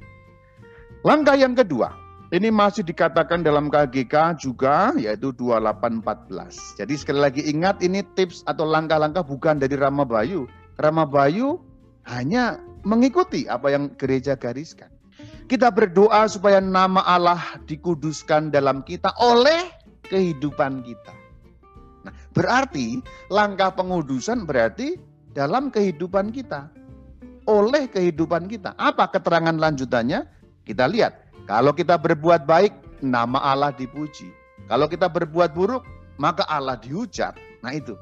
Langkah yang kedua, ini masih dikatakan dalam KGK juga yaitu 2814. Jadi sekali lagi ingat ini tips atau langkah-langkah bukan dari Rama Bayu. Rama Bayu hanya mengikuti apa yang gereja gariskan. Kita berdoa supaya nama Allah dikuduskan dalam kita oleh kehidupan kita. Nah, berarti langkah pengudusan berarti dalam kehidupan kita. Oleh kehidupan kita. Apa keterangan lanjutannya? Kita lihat kalau kita berbuat baik, nama Allah dipuji. Kalau kita berbuat buruk, maka Allah dihujat. Nah itu.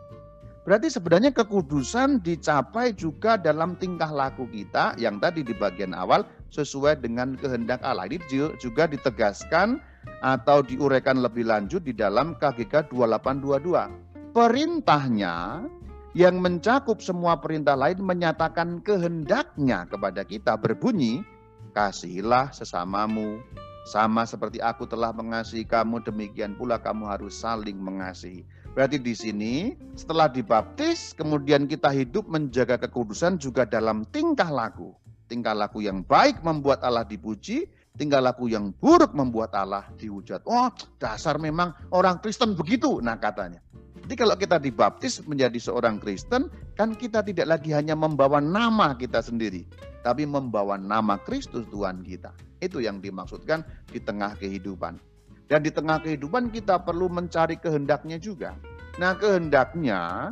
Berarti sebenarnya kekudusan dicapai juga dalam tingkah laku kita yang tadi di bagian awal sesuai dengan kehendak Allah. Ini juga ditegaskan atau diuraikan lebih lanjut di dalam KGK 2822. Perintahnya yang mencakup semua perintah lain menyatakan kehendaknya kepada kita berbunyi kasihilah sesamamu sama seperti aku telah mengasihi kamu demikian pula kamu harus saling mengasihi. Berarti di sini setelah dibaptis kemudian kita hidup menjaga kekudusan juga dalam tingkah laku. Tingkah laku yang baik membuat Allah dipuji, tingkah laku yang buruk membuat Allah dihujat. Oh, dasar memang orang Kristen begitu. Nah, katanya. Jadi kalau kita dibaptis menjadi seorang Kristen, kan kita tidak lagi hanya membawa nama kita sendiri, tapi membawa nama Kristus Tuhan kita. Itu yang dimaksudkan di tengah kehidupan. Dan di tengah kehidupan kita perlu mencari kehendaknya juga. Nah, kehendaknya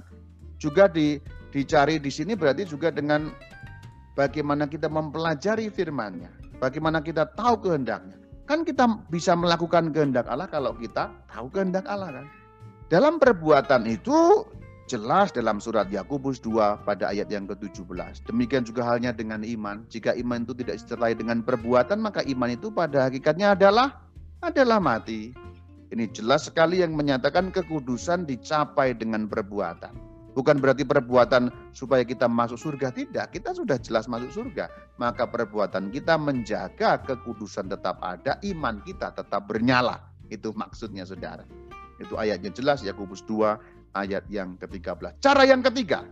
juga di, dicari di sini berarti juga dengan bagaimana kita mempelajari firman-Nya, bagaimana kita tahu kehendaknya. Kan kita bisa melakukan kehendak Allah kalau kita tahu kehendak Allah kan. Dalam perbuatan itu jelas dalam surat Yakobus 2 pada ayat yang ke-17. Demikian juga halnya dengan iman. Jika iman itu tidak disertai dengan perbuatan, maka iman itu pada hakikatnya adalah adalah mati. Ini jelas sekali yang menyatakan kekudusan dicapai dengan perbuatan. Bukan berarti perbuatan supaya kita masuk surga, tidak. Kita sudah jelas masuk surga. Maka perbuatan kita menjaga kekudusan tetap ada, iman kita tetap bernyala. Itu maksudnya saudara. Itu ayatnya jelas Yakobus 2 ayat yang ke-13. Cara yang ketiga,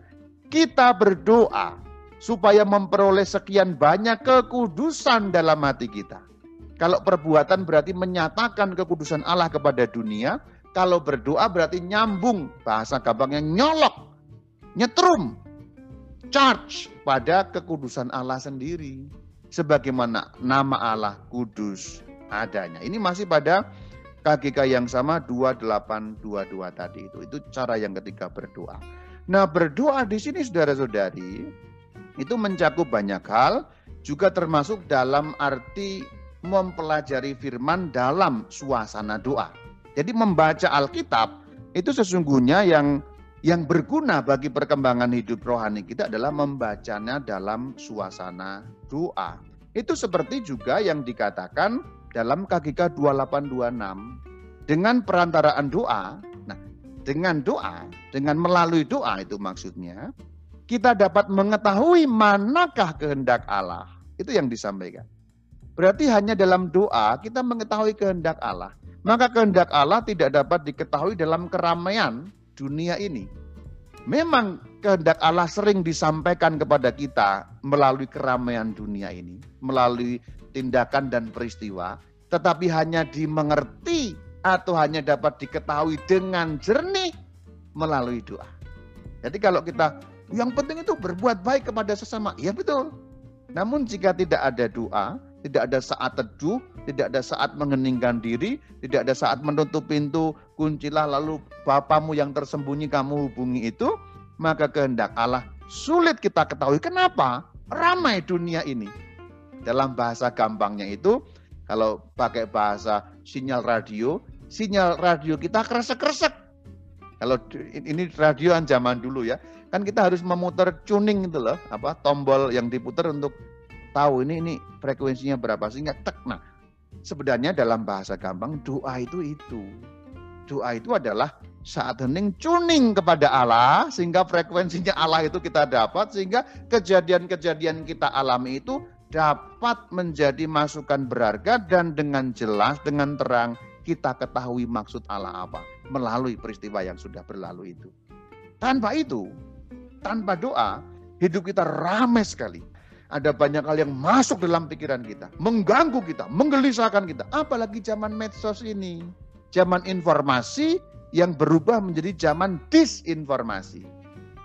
kita berdoa supaya memperoleh sekian banyak kekudusan dalam hati kita. Kalau perbuatan berarti menyatakan kekudusan Allah kepada dunia, kalau berdoa berarti nyambung, bahasa gampangnya nyolok, nyetrum, charge pada kekudusan Allah sendiri. Sebagaimana nama Allah kudus adanya. Ini masih pada KGK yang sama 2822 tadi itu. Itu cara yang ketiga berdoa. Nah, berdoa di sini saudara-saudari itu mencakup banyak hal, juga termasuk dalam arti mempelajari firman dalam suasana doa. Jadi membaca Alkitab itu sesungguhnya yang yang berguna bagi perkembangan hidup rohani kita adalah membacanya dalam suasana doa. Itu seperti juga yang dikatakan dalam KGK 2826 dengan perantaraan doa. Nah, dengan doa, dengan melalui doa itu maksudnya kita dapat mengetahui manakah kehendak Allah. Itu yang disampaikan. Berarti hanya dalam doa kita mengetahui kehendak Allah. Maka kehendak Allah tidak dapat diketahui dalam keramaian dunia ini. Memang kehendak Allah sering disampaikan kepada kita melalui keramaian dunia ini, melalui tindakan dan peristiwa, tetapi hanya dimengerti atau hanya dapat diketahui dengan jernih melalui doa. Jadi kalau kita yang penting itu berbuat baik kepada sesama, ya betul. Namun jika tidak ada doa, tidak ada saat teduh, tidak ada saat mengeningkan diri, tidak ada saat menutup pintu, kuncilah lalu Bapamu yang tersembunyi kamu hubungi itu, maka kehendak Allah sulit kita ketahui. Kenapa? Ramai dunia ini. Dalam bahasa gampangnya itu, kalau pakai bahasa sinyal radio, sinyal radio kita kresek-kresek. Kalau ini radio zaman dulu ya, kan kita harus memutar tuning itu loh, apa tombol yang diputar untuk tahu ini ini frekuensinya berapa sehingga tek. Nah, sebenarnya dalam bahasa gampang doa itu itu. Doa itu adalah saat hening tuning kepada Allah sehingga frekuensinya Allah itu kita dapat sehingga kejadian-kejadian kita alami itu dapat menjadi masukan berharga dan dengan jelas, dengan terang kita ketahui maksud Allah apa melalui peristiwa yang sudah berlalu itu. Tanpa itu, tanpa doa, hidup kita ramai sekali. Ada banyak hal yang masuk dalam pikiran kita, mengganggu kita, menggelisahkan kita. Apalagi zaman medsos ini, zaman informasi yang berubah menjadi zaman disinformasi.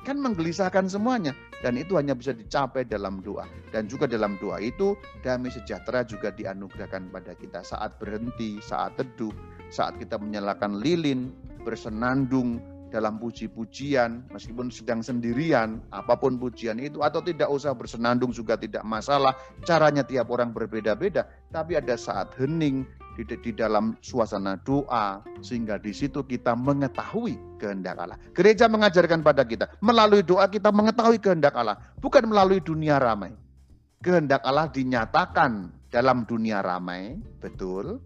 Kan menggelisahkan semuanya. Dan itu hanya bisa dicapai dalam doa. Dan juga dalam doa itu damai sejahtera juga dianugerahkan pada kita saat berhenti, saat teduh, saat kita menyalakan lilin, bersenandung dalam puji-pujian, meskipun sedang sendirian, apa pun pujian itu, atau tidak usah bersenandung juga tidak masalah. Caranya tiap orang berbeda-beda, tapi ada saat hening, di, di dalam suasana doa sehingga di situ kita mengetahui kehendak Allah. Gereja mengajarkan pada kita melalui doa kita mengetahui kehendak Allah, bukan melalui dunia ramai. Kehendak Allah dinyatakan dalam dunia ramai, betul.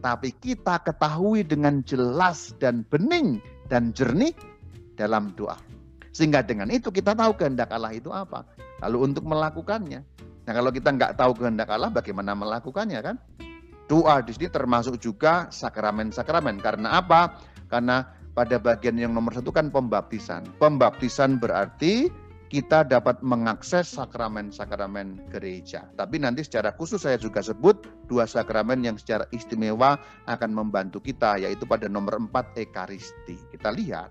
Tapi kita ketahui dengan jelas dan bening dan jernih dalam doa. Sehingga dengan itu kita tahu kehendak Allah itu apa. Lalu untuk melakukannya. Nah kalau kita nggak tahu kehendak Allah bagaimana melakukannya kan? Doa di sini termasuk juga sakramen-sakramen. Karena apa? Karena pada bagian yang nomor satu kan pembaptisan. Pembaptisan berarti kita dapat mengakses sakramen-sakramen gereja. Tapi nanti secara khusus saya juga sebut dua sakramen yang secara istimewa akan membantu kita, yaitu pada nomor empat Ekaristi. Kita lihat,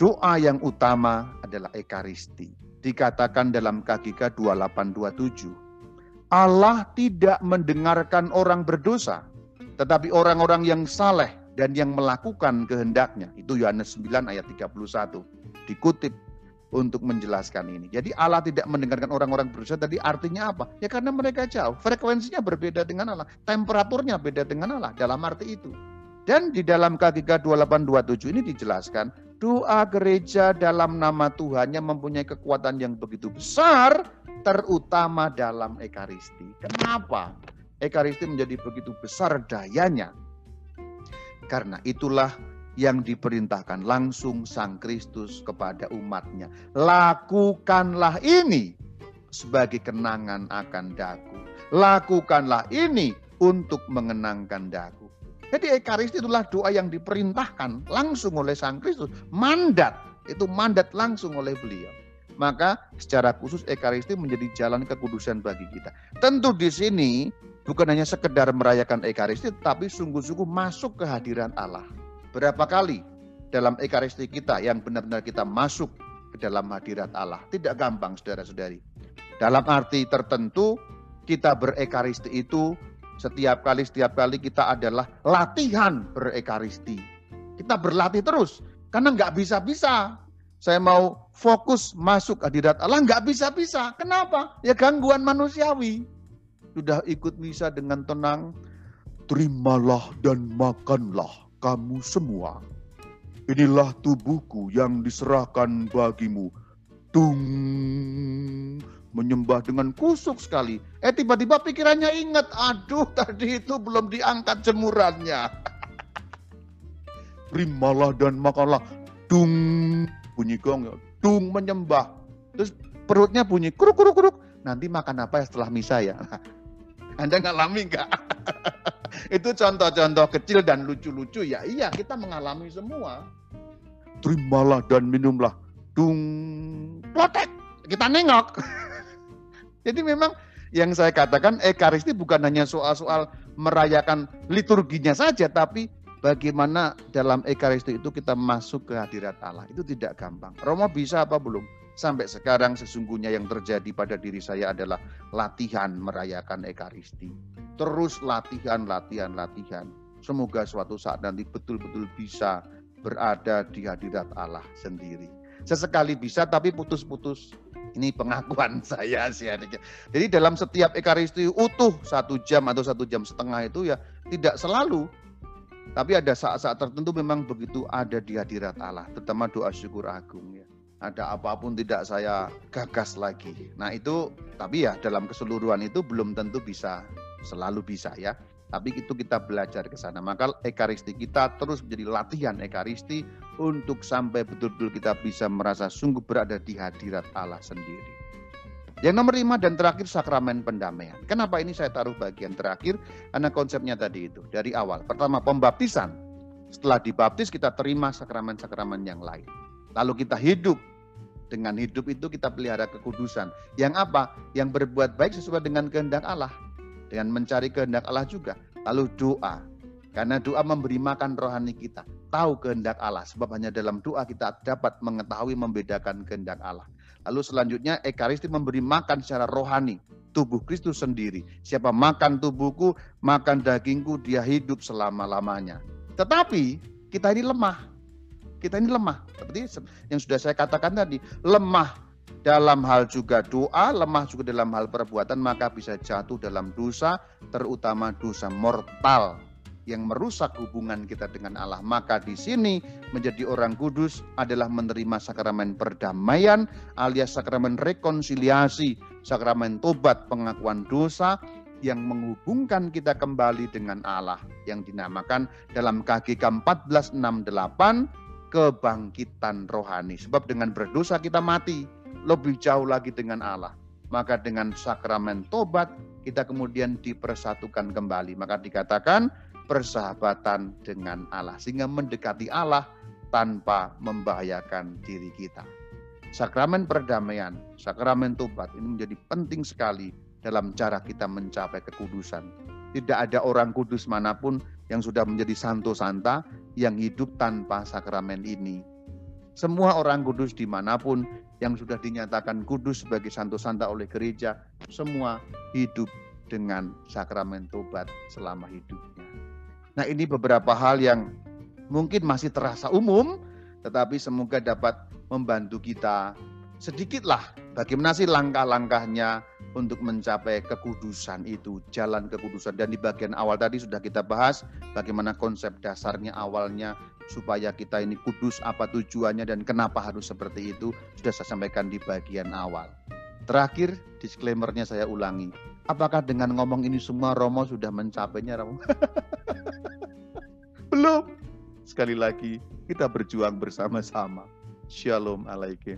doa yang utama adalah Ekaristi. Dikatakan dalam KGK 2827. Allah tidak mendengarkan orang berdosa, tetapi orang-orang yang saleh dan yang melakukan kehendaknya. Itu Yohanes 9 ayat 31. Dikutip untuk menjelaskan ini. Jadi Allah tidak mendengarkan orang-orang berdosa tadi artinya apa? Ya karena mereka jauh, frekuensinya berbeda dengan Allah, temperaturnya beda dengan Allah dalam arti itu. Dan di dalam KGK 2827 ini dijelaskan doa gereja dalam nama Tuhan yang mempunyai kekuatan yang begitu besar terutama dalam ekaristi. Kenapa? Ekaristi menjadi begitu besar dayanya. Karena itulah yang diperintahkan langsung Sang Kristus kepada umatnya. Lakukanlah ini sebagai kenangan akan daku. Lakukanlah ini untuk mengenangkan daku. Jadi Ekaristi itulah doa yang diperintahkan langsung oleh Sang Kristus. Mandat, itu mandat langsung oleh beliau. Maka secara khusus Ekaristi menjadi jalan kekudusan bagi kita. Tentu di sini bukan hanya sekedar merayakan Ekaristi, tapi sungguh-sungguh masuk ke hadiran Allah. Berapa kali dalam ekaristi kita yang benar-benar kita masuk ke dalam hadirat Allah. Tidak gampang saudara-saudari. Dalam arti tertentu kita berekaristi itu setiap kali setiap kali kita adalah latihan berekaristi. Kita berlatih terus karena nggak bisa-bisa. Saya mau fokus masuk hadirat Allah nggak bisa-bisa. Kenapa? Ya gangguan manusiawi. Sudah ikut misa dengan tenang, terimalah dan makanlah kamu semua. Inilah tubuhku yang diserahkan bagimu. Tung, menyembah dengan kusuk sekali. Eh tiba-tiba pikirannya ingat, aduh tadi itu belum diangkat jemurannya. Terimalah dan makanlah. Dung, bunyi gong, dung menyembah. Terus perutnya bunyi kuruk kuruk kuruk. Nanti makan apa ya setelah misa ya? Anda ngalami nggak? Itu contoh-contoh kecil dan lucu-lucu ya. Iya, kita mengalami semua. Terimalah dan minumlah. Dung, plotek. Kita nengok. Jadi memang yang saya katakan ekaristi bukan hanya soal-soal merayakan liturginya saja, tapi bagaimana dalam ekaristi itu kita masuk ke hadirat Allah. Itu tidak gampang. Romo bisa apa belum? Sampai sekarang sesungguhnya yang terjadi pada diri saya adalah latihan merayakan ekaristi terus latihan, latihan, latihan. Semoga suatu saat nanti betul-betul bisa berada di hadirat Allah sendiri. Sesekali bisa tapi putus-putus. Ini pengakuan saya sih. Jadi dalam setiap ekaristi utuh satu jam atau satu jam setengah itu ya tidak selalu. Tapi ada saat-saat tertentu memang begitu ada di hadirat Allah. Terutama doa syukur agung ya ada apa pun tidak saya gagas lagi. Nah itu tapi ya dalam keseluruhan itu belum tentu bisa selalu bisa ya. Tapi itu kita belajar ke sana. Maka ekaristi kita terus menjadi latihan ekaristi untuk sampai betul-betul kita bisa merasa sungguh berada di hadirat Allah sendiri. Yang nomor lima dan terakhir sakramen pendamaian. Kenapa ini saya taruh bagian terakhir? Karena konsepnya tadi itu dari awal. Pertama pembaptisan. Setelah dibaptis kita terima sakramen-sakramen yang lain. Lalu kita hidup dengan hidup itu kita pelihara kekudusan. Yang apa? Yang berbuat baik sesuai dengan kehendak Allah dengan mencari kehendak Allah juga. Lalu doa, karena doa memberi makan rohani kita. Tahu kehendak Allah, sebab hanya dalam doa kita dapat mengetahui membedakan kehendak Allah. Lalu selanjutnya Ekaristi memberi makan secara rohani, tubuh Kristus sendiri. Siapa makan tubuhku, makan dagingku, dia hidup selama-lamanya. Tetapi kita ini lemah. Kita ini lemah. Seperti yang sudah saya katakan tadi, lemah dalam hal juga doa, lemah juga dalam hal perbuatan, maka bisa jatuh dalam dosa, terutama dosa mortal yang merusak hubungan kita dengan Allah. Maka di sini menjadi orang kudus adalah menerima sakramen perdamaian alias sakramen rekonsiliasi, sakramen tobat pengakuan dosa yang menghubungkan kita kembali dengan Allah yang dinamakan dalam KGK 1468 kebangkitan rohani. Sebab dengan berdosa kita mati, lebih jauh lagi dengan Allah. Maka dengan sakramen tobat kita kemudian dipersatukan kembali. Maka dikatakan persahabatan dengan Allah. Sehingga mendekati Allah tanpa membahayakan diri kita. Sakramen perdamaian, sakramen tobat ini menjadi penting sekali dalam cara kita mencapai kekudusan. Tidak ada orang kudus mana pun yang sudah menjadi santo santa yang hidup tanpa sakramen ini. Semua orang kudus di mana pun yang sudah dinyatakan kudus sebagai santo-santa oleh gereja, semua hidup dengan sakramen tobat selama hidupnya. Nah ini beberapa hal yang mungkin masih terasa umum, tetapi semoga dapat membantu kita sedikitlah bagaimana sih langkah-langkahnya untuk mencapai kekudusan itu, jalan kekudusan. Dan di bagian awal tadi sudah kita bahas bagaimana konsep dasarnya awalnya supaya kita ini kudus, apa tujuannya dan kenapa harus seperti itu, sudah saya sampaikan di bagian awal. Terakhir, disclaimer-nya saya ulangi. Apakah dengan ngomong ini semua Romo sudah mencapainya Romo? Belum. Sekali lagi kita berjuang bersama-sama. Shalom alaikum.